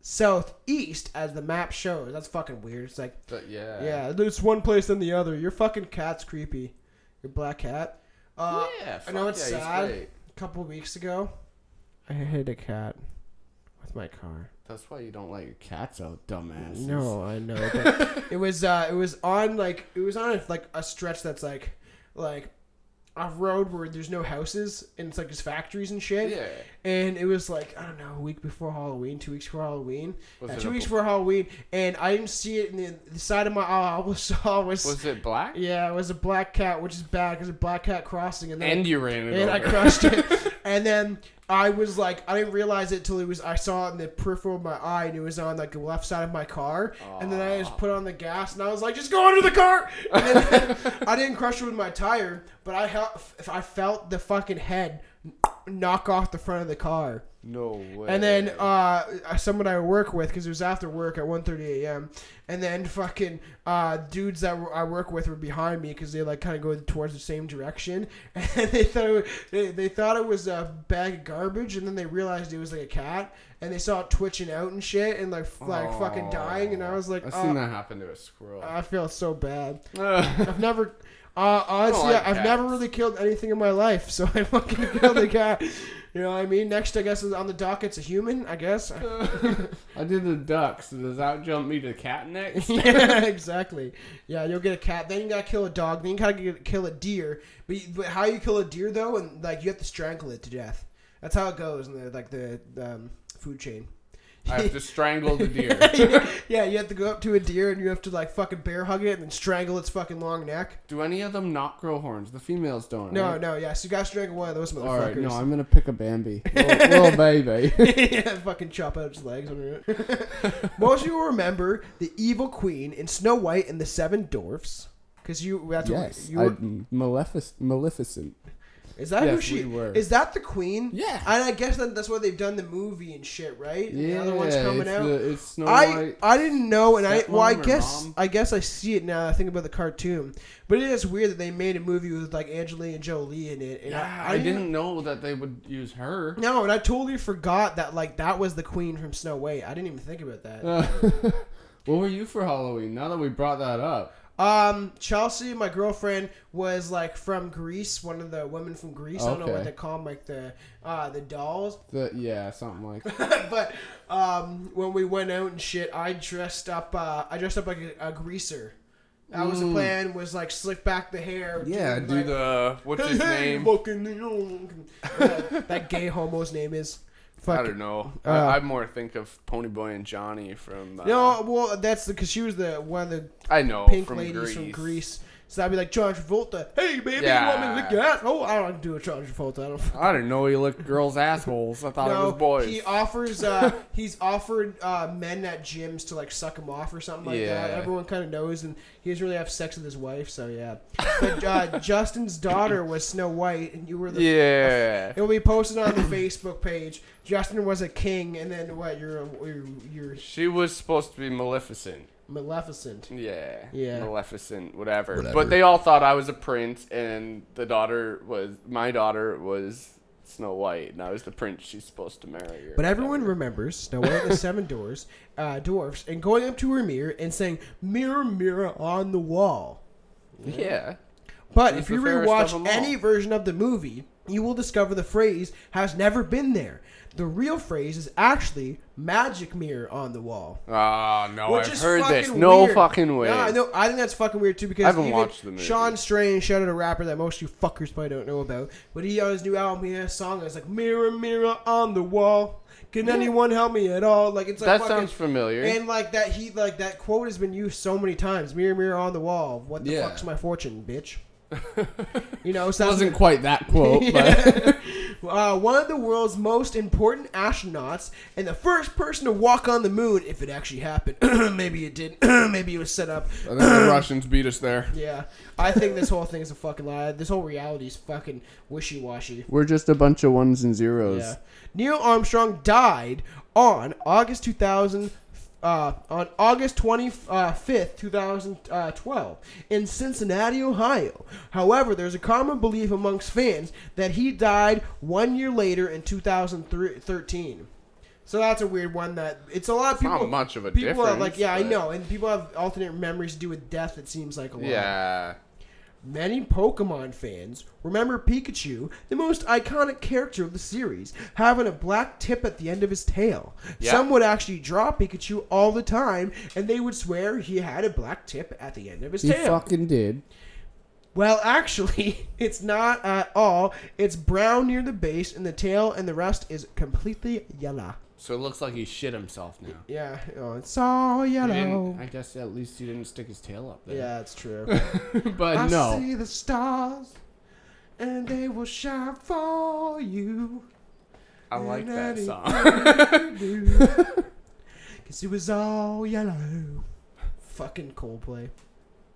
southeast as the map shows. That's fucking weird. It's like, But yeah. yeah, there's one place than the other. Your fucking cat's creepy. Your black cat. Uh, Yeah, I know it's yeah, he's sad. great. A couple weeks ago, I hit a cat with my car. That's why you don't like your Cats out, dumbass. No, I know, but <laughs> it was uh, it was on like it was on like a stretch that's like like a road where there's no houses and it's like just factories and shit. Yeah. And it was like I don't know, a week before Halloween, two weeks before Halloween, it two weeks before Halloween, and I didn't see it in the, the side of my eye. All I saw was, Was it black? yeah, it was a black cat, which is bad because a black cat crossing, and then And you ran it and I crushed it. <laughs> and then I was like, I didn't realize it till it was. I saw it in the peripheral of my eye, and it was on like the left side of my car. And then I just put on the gas, and I was like, just go under the car. And then <laughs> I didn't crush it with my tire, but I I felt the fucking head knock off the front of the car. No way. And then uh, someone I work with, because it was after work at 1.30 a.m. And then fucking uh, dudes that I work with were behind me because they like kind of go towards the same direction, <laughs> and they thought it was, they, they thought it was a bag of garbage, and then they realized it was like a cat, and they saw it twitching out and shit, and like f- like fucking dying, and I was like, I've oh, seen that happen to a squirrel. I feel so bad. <laughs> I've never. Uh, honestly, like I've never really killed anything in my life, so <laughs> I fucking killed a cat. You know what I mean? Next, I guess is on the docket's a human. I guess. <laughs> <laughs> I did the duck, so does that jump me to cat next? yeah, exactly. Yeah, you'll get a cat. Then you gotta kill a dog. Then you gotta get, kill a deer. But, you, but how you kill a deer though, and like you have to strangle it to death. That's how it goes in the like the um, food chain. I have to <laughs> strangle the deer. <laughs> yeah, you have to go up to a deer and you have to like fucking bear hug it and then strangle its fucking long neck. Do any of them not grow horns? The females don't. No, right? no, yeah. So you gotta strangle one of those motherfuckers. All right, no, I'm gonna pick a Bambi, little, little <laughs> baby. yeah, fucking chop out its legs. Most of you will remember the evil queen in Snow White and the Seven Dwarfs. Because you, that's yes, what you I, Malefic- Maleficent. Is that who she we were. is? That the queen? Yeah. And I guess that, that's why they've done the movie and shit, right? And Yeah, the other one's coming out. The, it's Snow I White. I didn't know, and I well, I guess mom? I guess I see it now. I think about the cartoon, but it is weird that they made a movie with like Angelina Jolie in it. And Yeah, I, I didn't know that they would use her. No, and I totally forgot that like that was the queen from Snow White. I didn't even think about that. Uh, <laughs> what were you for Halloween? Now that we brought that up, Um, Chelsea, my girlfriend, was like from Grease. One of the women from Grease. I don't know what they call them, like the uh, the dolls. The, yeah, something like <laughs> but um, when we went out and shit, I dressed up. Uh, I dressed up like a, a greaser. That was the plan. Was like slick back the hair. Yeah, do, do like, the what's Hey, <laughs> his hey, name? fucking, you know, that, that gay homo's name is. I don't know. Uh, I, I more think of Ponyboy and Johnny from. Uh, No, well, that's because she was the one of the I know pink from ladies Grease. from Grease. So I'd be like John Travolta. Hey, baby, you want me to lick your ass? Oh, I don't do a John Travolta. I don't. I didn't know he licked girls' assholes. I thought it was boys. he offers. Uh, <laughs> he's offered uh, men at gyms to like suck him off or something like that. Everyone kind of knows, and he doesn't really have sex with his wife. So yeah. But uh, <laughs> Justin's daughter was Snow White, and you were the. yeah. <laughs> It will be posted on the Facebook page. Justin was a king, and then what? You're a, you're, you're She was supposed to be Maleficent. Maleficent. Yeah. Yeah. Maleficent, whatever. Whatever. But they all thought I was a prince, and the daughter was my daughter was Snow White, and I was the prince she's supposed to marry. or But everyone whatever. remembers Snow White and the <laughs> Seven Doors, uh, Dwarfs, and going up to her mirror and saying, "Mirror, mirror on the wall." Yeah. But She's if you the fairest rewatch any version of the movie, you will discover the phrase has never been there. The real phrase is actually "magic mirror on the wall." Oh no, I've heard this. No weird. fucking way. No, I know. I think that's fucking weird too because I haven't even watched the movie. Sean Strange, shout out a rapper that most of you fuckers probably don't know about, but he on his new album he has a song that's like "Mirror, mirror on the wall, can anyone help me at all?" Like it's like That fucking, sounds familiar. And like that, he like that quote has been used so many times. Mirror, mirror on the wall. What the Yeah. fuck's my fortune, bitch? <laughs> you know, so that's wasn't quite that quote, <laughs> but <laughs> uh, one of the world's most important astronauts and the first person to walk on the moon, if it actually happened. <clears throat> Maybe it didn't. <clears throat> Maybe it was set up. I think the <clears throat> Russians beat us there. Yeah, I think this whole thing is a fucking lie. This whole reality is fucking wishy washy. we're just a bunch of ones and zeros. Yeah. Neil Armstrong died on August 2000. Uh, on August 25th, 2012, in Cincinnati, Ohio. However, there's a common belief amongst fans that he died one year later in 2013. So that's a weird one. That it's a lot of It's not people. much of a people are difference, like, yeah, I know, and people have alternate memories to do with death. It seems like a lot. Yeah. Many Pokemon fans remember Pikachu, the most iconic character of the series, having a black tip at the end of his tail. Yeah. Some would actually draw Pikachu all the time, and they would swear he had a black tip at the end of his He tail. fucking did. Well, actually, <laughs> it's not at all. It's brown near the base, and the tail and the rest is completely yellow. So it looks like he shit himself now. Yeah, oh, it's all yellow. I guess at least he didn't stick his tail up there. Yeah, it's true. <laughs> But I no. see the stars, and they will shine for you. I like that song. <laughs> Cause it was all yellow. Fucking Coldplay.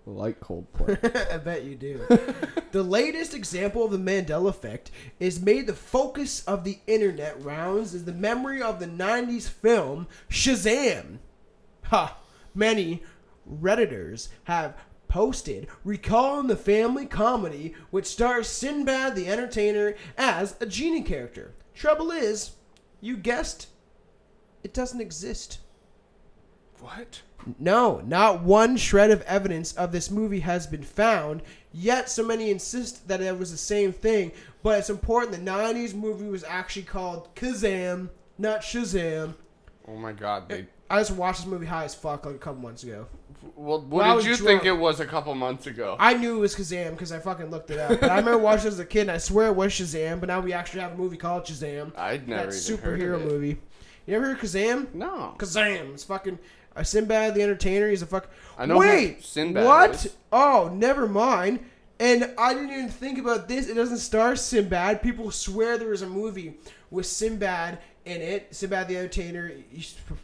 Like Coldplay. <laughs> I bet you do. <laughs> the latest example of the Mandela effect is made the focus of the internet rounds is the memory of the 90s film Shazam. Ha! Many Redditors have posted recalling the family comedy which stars Sinbad the Entertainer as a genie character. Trouble is, you guessed, it doesn't exist. what? No, not one shred of evidence of this movie has been found. Yet, so many insist that it was the same thing. But it's important. The '90s movie was actually called Kazam, not Shazam. Oh my god. They, I just watched this movie high as fuck like a couple months ago. well, what was did you drunk. think it was a couple months ago? I knew it was Kazam because I fucking looked it up. But I remember watching it as a kid, and I swear it was Shazam. But now we actually have a movie called Shazam. I'd never that even heard superhero of it. movie. You ever heard of Kazam? No. Kazam. It's fucking uh, Sinbad the Entertainer. He's a fuck. I know Wait, Sinbad what? is. Oh, never mind. And I didn't even think about this. It doesn't star Sinbad. People swear there was a movie with Sinbad in it. Sinbad the Entertainer. You,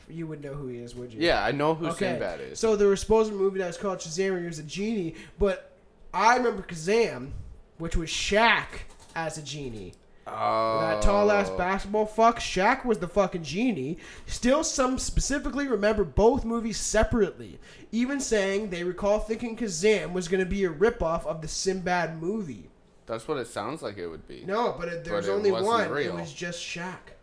you would know who he is, would you? Yeah, I know who Okay. Sinbad is. So there was supposed to be a movie that was called Shazam where he was a genie, but I remember Kazam, which was Shaq as a genie. Oh. That tall ass oh. basketball fuck. Shaq was the fucking genie. Still, some specifically remember both movies separately, even saying they recall thinking Kazam was going to be a ripoff of the Sinbad movie. That's what it sounds like it would be. No, but it, there But only one. It was just Shaq.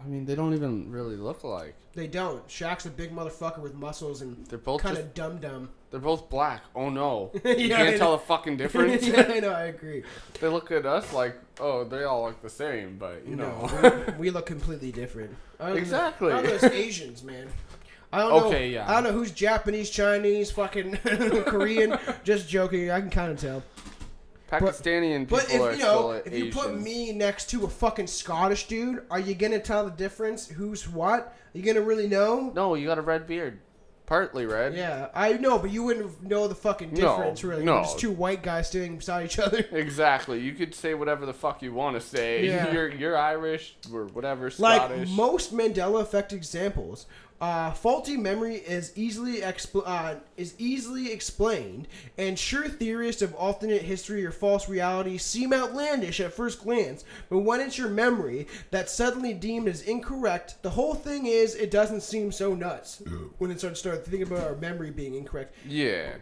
I mean, they don't even really look alike. They don't. Shaq's a big motherfucker with muscles and They're both kind of dumb dumb. They're both black. Oh no. <laughs> You Yeah, I can't tell know. the fucking <laughs> difference. yeah, I know. I agree. they look at us like, oh, they all look the same, but you know. No, we, <laughs> we look completely different. I know- Exactly. I know those Asians, man. I don't know. Okay, yeah. I don't know who's Japanese, Chinese, fucking Korean. Just joking. I can kind of tell. Pakistani and people But if you know, if you put me next to a fucking Scottish dude, are you gonna tell the difference? Who's what? Are you gonna really know? No, you got a red beard. Partly red. Yeah, I know, but you wouldn't know the fucking No, difference, really. no. Just two white guys standing beside each other. <laughs> Exactly. You could say whatever the fuck you want to say. Yeah. You're you're Irish or whatever, like Scottish. most Mandela effect examples, uh, faulty memory is easily expl- uh, is easily explained, and sure theorists of alternate history or false reality seem outlandish at first glance. But when it's your memory that's suddenly deemed as incorrect, the whole thing is it doesn't seem so nuts when it starts to start thinking about our memory being incorrect yeah.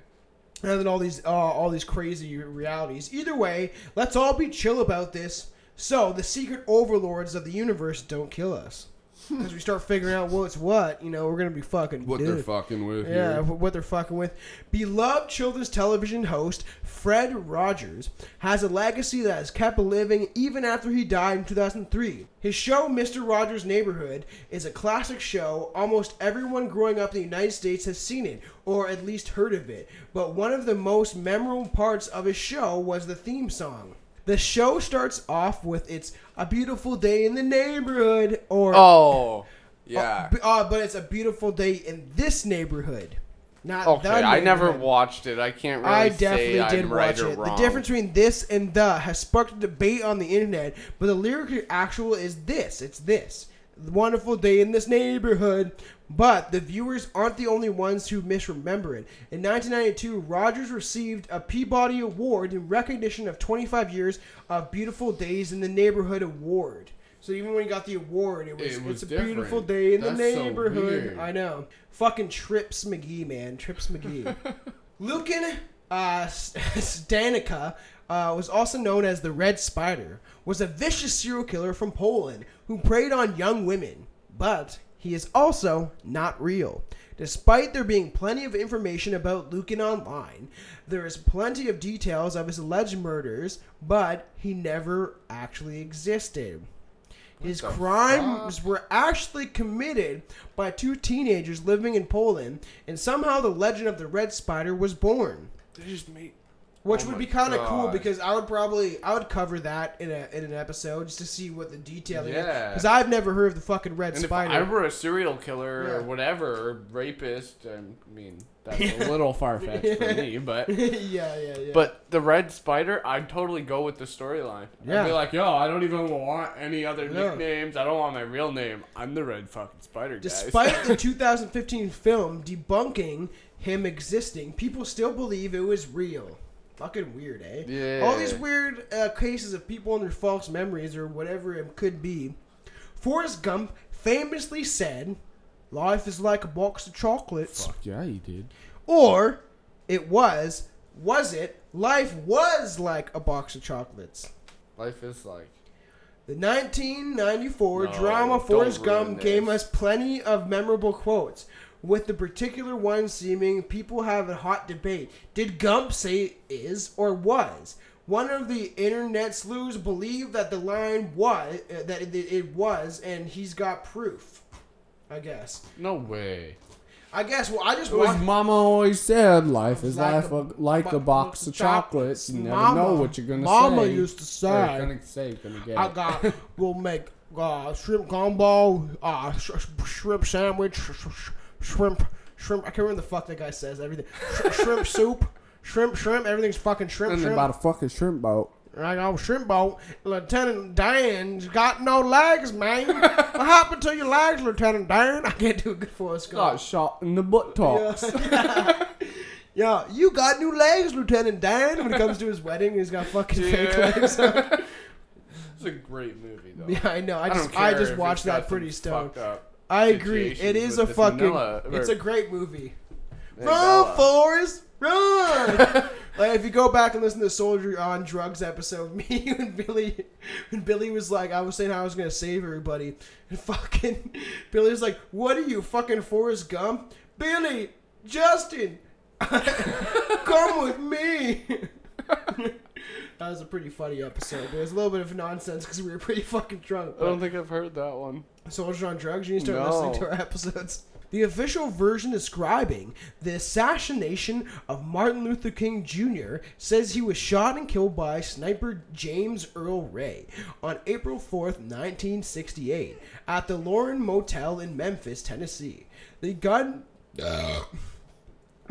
and then all these uh, all these crazy realities. Either way, let's all be chill about this. So the secret overlords of the universe don't kill us. Because we start figuring out what's what, you know, we're gonna be fucking What dead. they're fucking with Yeah, here. what they're fucking with. Beloved children's television host Fred Rogers has a legacy that has kept living even after he died in 2003. His show, Mr. Rogers' Neighborhood, is a classic show. Almost everyone growing up in the United States has seen it, or at least heard of it. But one of the most memorable parts of his show was the theme song. The show starts off with its "A Beautiful Day in the Neighborhood," or Oh. Yeah. uh, uh, but it's a beautiful day in this neighborhood. Not Okay, I never watched it. I can't really I definitely say did I'm watch or it. The difference between this and the has sparked a debate on the internet, but the lyric actual is this. It's this. Wonderful day in this neighborhood. But the viewers aren't the only ones who misremember it. In 1992, Rogers received a Peabody Award in recognition of 25 years of Beautiful Days in the Neighborhood Award. So even when he got the award, it was, It was it's a beautiful day in the That's so neighborhood. weird. I know. Fucking Trips McGee, man. Trips McGee. <laughs> Lucian uh, <laughs> Staniak uh, was also known as the Red Spider, was a vicious serial killer from Poland who preyed on young women. But he is also not real. Despite there being plenty of information about Lucian online, there is plenty of details of his alleged murders, but he never actually existed. His crimes were actually committed by two teenagers living in Poland, and somehow the legend of the Red Spider was born. They just made. Which Oh would be kind of cool because I would probably I would cover that in a in an episode just to see what the detailing is. Yeah. Because I've never heard of the fucking Red And if Spider. I were a serial killer Yeah. or whatever, or rapist, I mean, that's a little far fetched for me, <laughs> but yeah, yeah, yeah. But the red spider, I'd totally go with the storyline. Yeah. I'd be like, yo, I don't even want any other No. nicknames. I don't want my real name. I'm the red fucking spider. Despite the <laughs> 2015 film debunking him existing, people still believe it was real. Fucking weird, eh? Yeah. All these weird uh, cases of people and their false memories or whatever it could be. Forrest Gump famously said, "Life is like a box of chocolates," fuck yeah, he did. or it was, was it? Life was like a box of chocolates. Life is like. The 1994 No, drama Forrest Gump gave us plenty of memorable quotes, with the particular one seeming people have a hot debate. Did Gump say is or was? One of the internet sleuths believed that the line was uh, that it, it was, and he's got proof. I guess. No way. I guess. Well, I just It was watched. Mama always said, "Life is Like life a- a, like a box of chocolates. You never know what you're gonna Mama say." Mama used to Or say. gonna say, gonna get. I it. got. <laughs> we'll make uh, shrimp gumbo, uh, sh- sh- shrimp sandwich, sh- sh- shrimp, shrimp. I can't remember the fuck that guy says. Everything. Sh- shrimp soup, shrimp, shrimp. Everything's fucking shrimp, And shrimp. about a fucking shrimp boat. I got a oh, shrimp boat. Lieutenant Dan's got no legs, man. what happened to your legs, Lieutenant Dan? I can't do a good Forrest Got Gump. shot in the butt talks. Yeah. <laughs> yeah, you got new legs, Lieutenant Dan. When it comes to his wedding, he's got fucking fake Yeah. legs. <laughs> <laughs> It's a great movie, though. yeah, I know. I I just, don't I, just if watched that pretty some stoned. Fucked up I agree. It is a with this fucking. Manila- it's a great movie. Run, Mandela. Forrest, run! <laughs> like if you go back and listen to the Soldier on Drugs episode, <laughs> me and Billy, when Billy was like, I was saying how I was gonna save everybody, and fucking <laughs> Billy was like, "What are you, fucking Forrest Gump?" Billy, Justin, Come with me. That was a pretty funny episode. It was a little bit of nonsense because we were pretty fucking drunk. I don't think I've heard that one. Soldier on Drugs, you need to start No. listening to our episodes. The official version describing the assassination of Martin Luther King Jr. says he was shot and killed by sniper James Earl Ray on April 4th, 1968, at the Lorraine Motel in Memphis, Tennessee. The gun. Ah.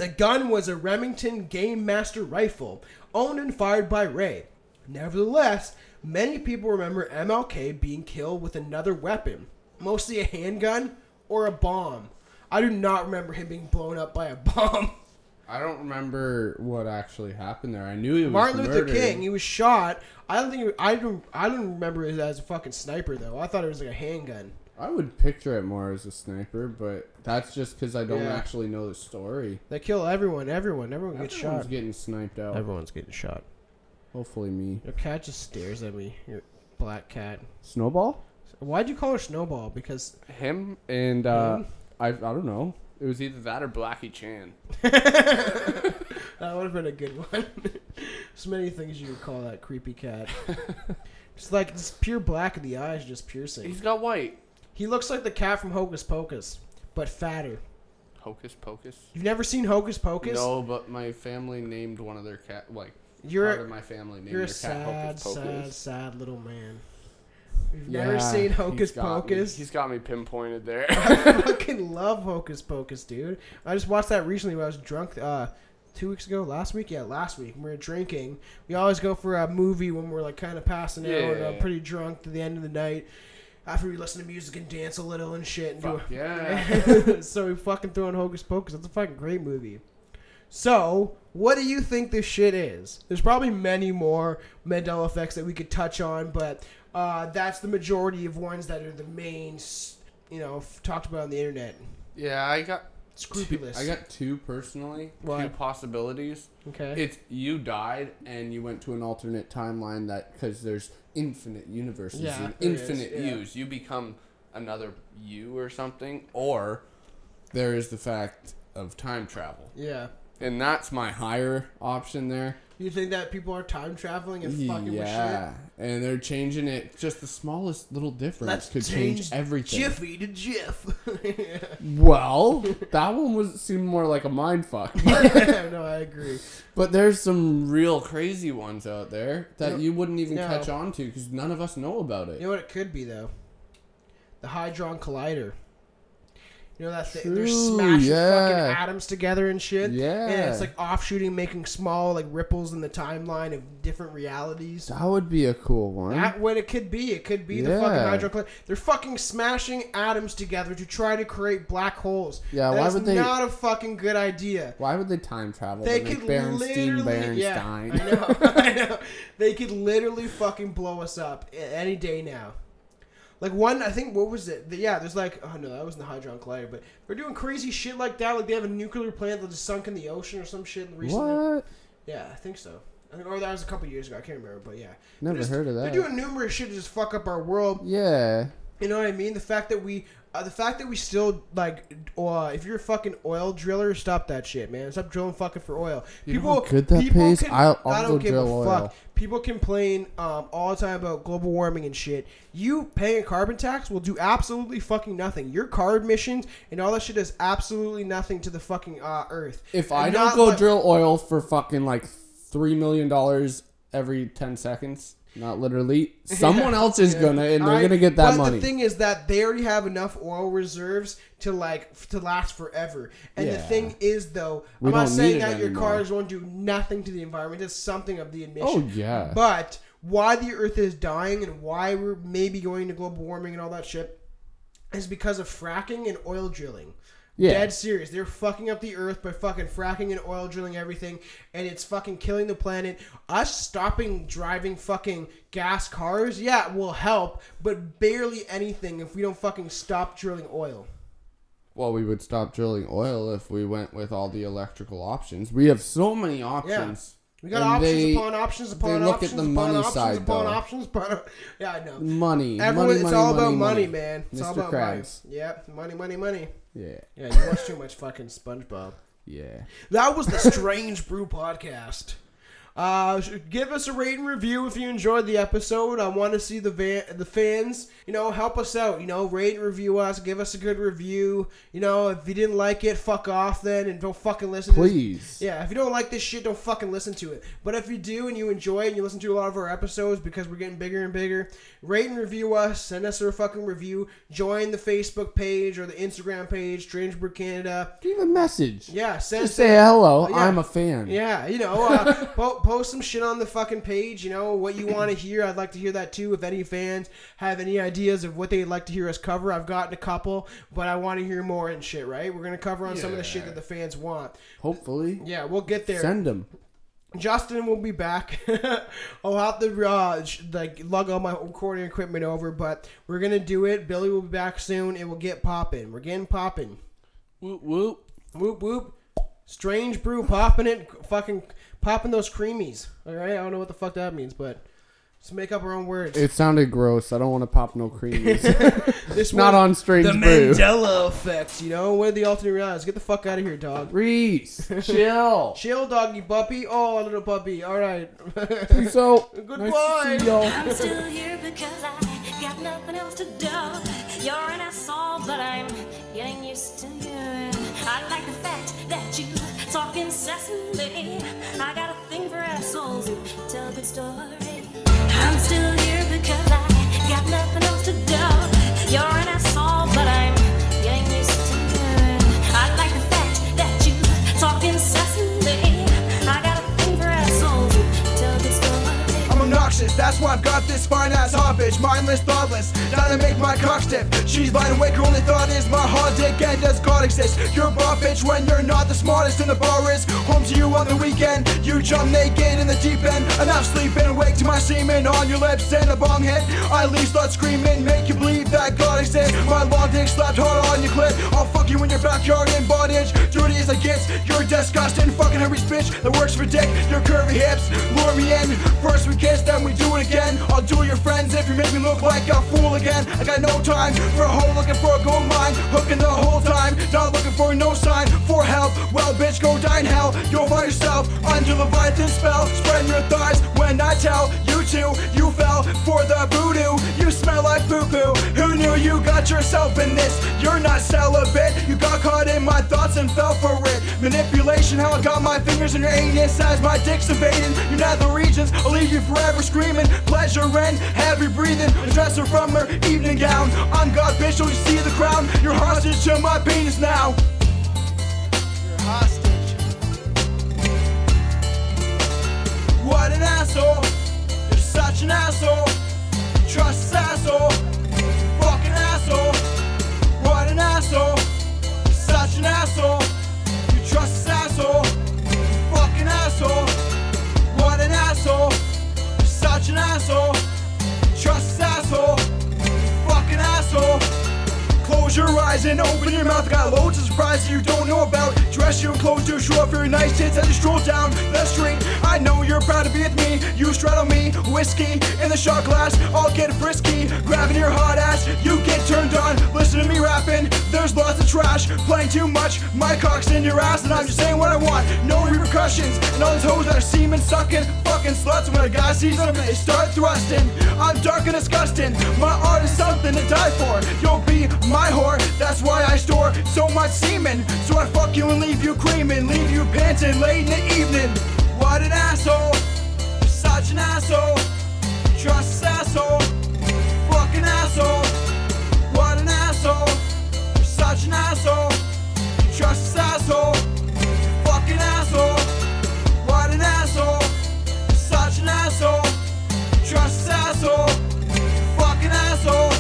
The gun was a Remington Game Master rifle, owned and fired by Ray. Nevertheless, many people remember MLK being killed with another weapon, mostly a handgun or a bomb. I do not remember him being blown up by a <laughs> bomb. I don't remember what actually happened there. I knew he was Martin Luther murdered. King, he was shot. I don't think it, I don't I don't remember it as a fucking sniper though. I thought it was like a handgun. I would picture it more as a sniper, but that's just because I don't Yeah. actually know the story. They kill everyone, everyone, everyone gets shot. Everyone's shot. getting sniped out. Everyone's getting shot. Hopefully me. Your cat just stares at me. Your black cat. Snowball? Why'd you call her Snowball? Because Him and uh, Him? I I don't know. It was either that or Blackie Chan. <laughs> That would have been a good one. <laughs> There's many things you could call that creepy cat. <laughs> Just like it's pure black in the eyes, just piercing. He's got white. He looks like the cat from Hocus Pocus, but fatter. Hocus Pocus. You've never seen Hocus Pocus? No, but my family named one of their cat like You're part of my family named you're a sad, Hocus Pocus. sad, sad little man. You've never Yeah, seen he's Hocus me. Pocus? He's got me pinpointed there. <laughs> I <laughs> fucking love Hocus Pocus, dude. I just watched that recently when I was drunk. Uh, two weeks ago, last week, yeah, last week. We were drinking. We always go for a movie when we're like kind of passing out, Yeah. uh, pretty drunk to the end of the night. After we listen to music and dance a little and shit. And Fuck do yeah. <laughs> so we fucking throw in Hocus Pocus. That's a fucking great movie. So, what do you think this shit is? There's probably many more Mandela effects that we could touch on, but uh, that's the majority of ones that are the main, you know, f- talked about on the internet. Yeah, I got Scrupulous. I got two personally. two possibilities. okay. It's you died and you went to an alternate timeline that because there's infinite universes Yeah, and there is, infinite yeah. Yous, you become another you or something, or there is the fact of time travel. yeah. and that's My higher option there. You think that people are time traveling and fucking yeah, and they're changing it. Just the smallest little difference with? Let's could change, change everything. Jiffy to Jif. <laughs> Well, that one was seemed more like a mind fuck. <laughs> no, I agree. But there's some real crazy ones out there that No. you wouldn't even No. catch on to because none of us know about it. You know what it could be though? The Hydron Collider. You know that thing? They're smashing yeah. fucking atoms together and shit. Yeah. And it's like offshooting, making small like ripples in the timeline of different realities. That would be a cool one. That what it could be. It could be the fucking Yeah. They're fucking smashing atoms together to try to create black holes. Yeah, why That's would they- Not a fucking good idea. Why would they time travel? They could Berenstein literally, yeah, I know, <laughs> I know. <laughs> They could literally fucking blow us up any day now. Like one, I think what was it? The- yeah, there's like, oh no, that wasn't the Hydron Collider, but they're doing crazy shit like that. Like they have a nuclear plant that just sunk in the ocean or some shit recently. What? Yeah, I think so. I think, or that was a couple years ago. I can't remember, but yeah. Never just- heard of that. They're doing numerous shit to just fuck up our world. Yeah. You know what I mean? The fact that we, uh, the fact that we still like, uh, if you're a fucking oil driller, stop that shit, man. Stop drilling fucking for oil. You know how good that pays? I'll- I'll go drill oil. People complain um, all the time about global warming and shit. You paying a carbon tax will do absolutely fucking nothing. Your car emissions and all that shit does absolutely nothing to the fucking uh, Earth. If And I don't go like- drill oil for fucking like three million dollars every ten seconds, not literally, <laughs> someone else is Yeah. gonna, and they're I- gonna get that money. but money. the thing is that they already have enough oil reserves to like to last forever. And the thing is, though, We I'm not saying that your anymore. cars won't do nothing to the environment. It's something of the emission. oh yeah. But why the Earth is dying and why we're maybe going to global warming and all that shit is because of fracking and oil drilling. Yeah. Dead serious. They're fucking up the earth by fucking fracking and oil drilling everything, and it's fucking killing the planet. Us stopping driving fucking gas cars, yeah, will help, but barely anything if we don't fucking stop drilling oil. Well, we would stop drilling oil if we went with all the electrical options. We have so many options. Yeah. We got And options they- upon options upon they look at options the upon money options side, upon though. options upon. Yeah, I know. Money. Everyone, money, it's money, all about money, money, money. man. It's all Mr. about Krabs. money. Yep, money, money, money. Yeah. Yeah, you watch too much fucking SpongeBob. Yeah. That was the Strange Brew podcast. Uh, give us a rate and review if you enjoyed the episode. I want to see the van- the fans, you know, help us out. You know, rate and review us. Give us a good review. You know, if you didn't like it, fuck off then, and don't fucking listen. to. Please. Yeah, if you don't like this shit, don't fucking listen to it. But if you do and you enjoy it and you listen to a lot of our episodes because we're getting bigger and bigger, rate and review us. Send us a fucking review. Join the Facebook page or the Instagram page, Strange Brew Canada. Leave a message. Yeah, send Just say hello. Yeah. I'm a fan. yeah, you know, uh, <laughs> post some shit on the fucking page. You know what you want to hear. I'd like to hear that too. If any fans have any ideas of what they'd like to hear us cover, I've gotten a couple, but I want to hear more and shit. Right? We're gonna cover on some of the shit that the fans want. Hopefully. Yeah, we'll get there. Send them. Justin will be back. <laughs> I'll have to uh, like lug all my recording equipment over, but we're gonna do it. Billy will be back soon. It will get popping. We're getting popping. Whoop whoop. Whoop whoop. Strange brew popping it, fucking popping those creamies. All right, I don't know what the fuck that means, but let's make up our own words. It sounded gross. I don't want to pop no creamies. <laughs> <laughs> this Not one- on Strange the Brew. Mandela effect. You know, where the alternate realities. Get the fuck out of here, dog. Reese, <laughs> chill. Chill, doggy puppy. Oh, little puppy. All right. Peace out. Goodbye. Nice to see y'all. I'm still here because I got nothing else to do. You're an asshole, but I'm getting used to you. I like the fact that you talk incessantly. I got a thing for assholes who tell a good story. I'm still here because I got nothing else to do. You're obnoxious, that's why I've got this fine ass hot bitch. Mindless, thoughtless, down to make my cock stiff. She's lying awake, her only thought is my hard dick, and does God exist? You're a bra bitch when you're not the smartest, and the bar is home to you on the weekend. You jump naked in the deep end, enough sleeping awake to my semen on your lips and a bong hit. I at least start screaming, make you believe that God exists. My long dick slapped hard on your clit. I'll fuck you in your backyard in bondage. Dirty as I get, you're disgusting, fucking hungry bitch that works for dick. Your curvy hips lure me in. First we kiss, then we do it again. I'll duel your friends if you make me look like a fool again. I got no time for a hoe looking for a gold mine, hooking the whole time, not looking for no sign for help. Well, bitch, go die in hell. You'll find yourself under the Leviathan spell, Spread your thighs when I tell you to. You fell for the voodoo. You smell like poo poo. Who knew you got yourself in this? You're not celibate. You got caught in my thoughts and fell for it. Manipulation, how I got my fingers in your anus as my dick's invading. You're not the regions. I'll leave you forever screaming. Pleasure and heavy breathing. A dresser from her evening gown. I'm God, bitch. Don't you see the crown? You're hostage to my penis now. You're hostage. What an asshole. You're such an asshole. Trust this asshole. Fucking asshole. What an asshole. You're such an asshole. You trust this asshole. Fucking asshole. What an asshole. You're such an asshole. Trust this asshole. Fucking asshole. Close your eyes and open your mouth. Got loads of surprises you don't know about. Dress your clothes to show off your nice tits as you stroll down the street. I know you're proud to be with me. You straddle me, whiskey in the shot glass. I'll get frisky, grabbing your hot ass. You get turned on. Listen to me rapping. There's lots of trash, playing too much. My cock's in your ass, and I'm just saying what I want. No repercussions. And all these hoes that are semen sucking, fucking sluts. When a guy sees them, they start thrusting. I'm dark and disgusting. My art is something to die for. You'll be my whore. That's why I store so much semen. So I fuck you and leave you creaming, leave you panting late in the evening. What an asshole. You're such an asshole. Trust asshole. Fucking asshole. What an asshole. You're such an asshole. Trust asshole. Fucking asshole. What an asshole. You're such an asshole. Trust asshole. Fucking asshole.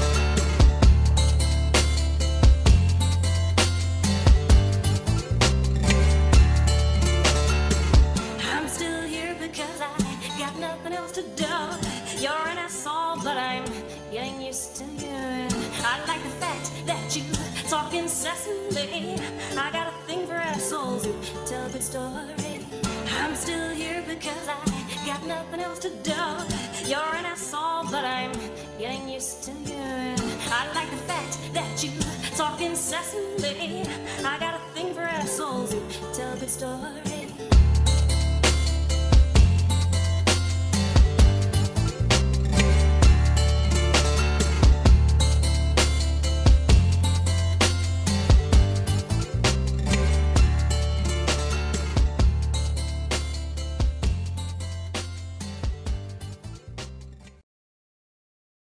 Nothing else to do. You're an asshole, but I'm getting used to you. I like the fact that you talk incessantly. I got a thing for assholes who tell a good story. I'm still here because I got nothing else to do. You're an asshole, but I'm getting used to you. I like the fact that you talk incessantly. I got a thing for assholes. who tell a good stories.